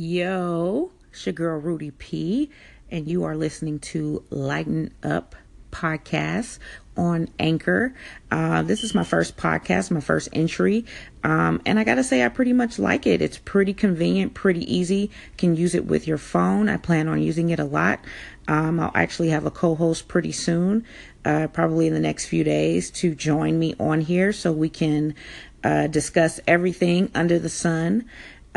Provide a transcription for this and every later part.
Yo, it's your girl Rudy P, and you are listening to Lighten Up Podcast on Anchor. Uh, this is my first podcast, my first entry, um, and I gotta say, I pretty much like it. It's pretty convenient, pretty easy. Can use it with your phone. I plan on using it a lot. Um, I'll actually have a co-host pretty soon, uh, probably in the next few days, to join me on here so we can uh, discuss everything under the sun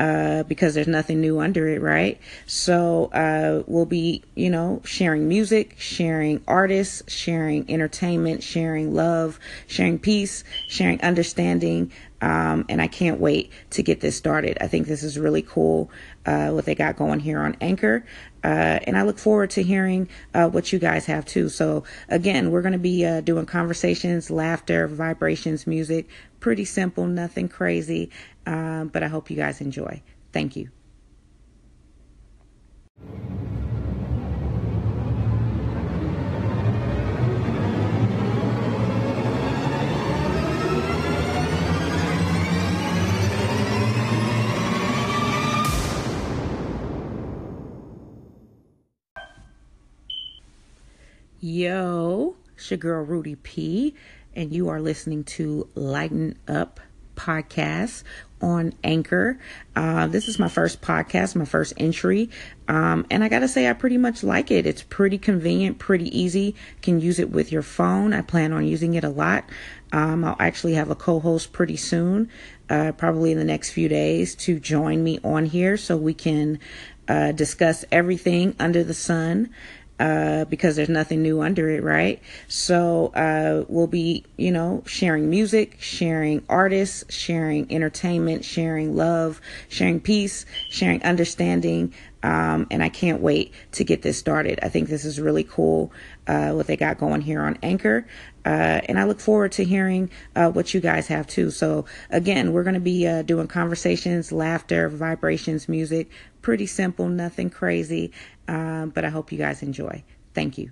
uh, because there's nothing new under it, right? So uh, we'll be, you know, sharing music, sharing artists, sharing entertainment, sharing love, sharing peace, sharing understanding. Um, and I can't wait to get this started. I think this is really cool uh, what they got going here on Anchor. Uh, and I look forward to hearing uh, what you guys have too. So, again, we're going to be uh, doing conversations, laughter, vibrations, music. Pretty simple, nothing crazy. Um, but I hope you guys enjoy. Thank you. Yo, it's your girl Rudy P, and you are listening to Lighten Up Podcast on Anchor. Uh, this is my first podcast, my first entry. Um, and I got to say, I pretty much like it. It's pretty convenient, pretty easy. Can use it with your phone. I plan on using it a lot. Um, I'll actually have a co host pretty soon, uh, probably in the next few days, to join me on here so we can uh, discuss everything under the sun uh, because there's nothing new under it, right? So uh, we'll be, you know, sharing music, sharing artists, sharing entertainment, sharing love, sharing peace, sharing understanding. Um, and I can't wait to get this started. I think this is really cool uh, what they got going here on Anchor. Uh, and I look forward to hearing uh, what you guys have too. So, again, we're going to be uh, doing conversations, laughter, vibrations, music. Pretty simple, nothing crazy. Um, but I hope you guys enjoy. Thank you.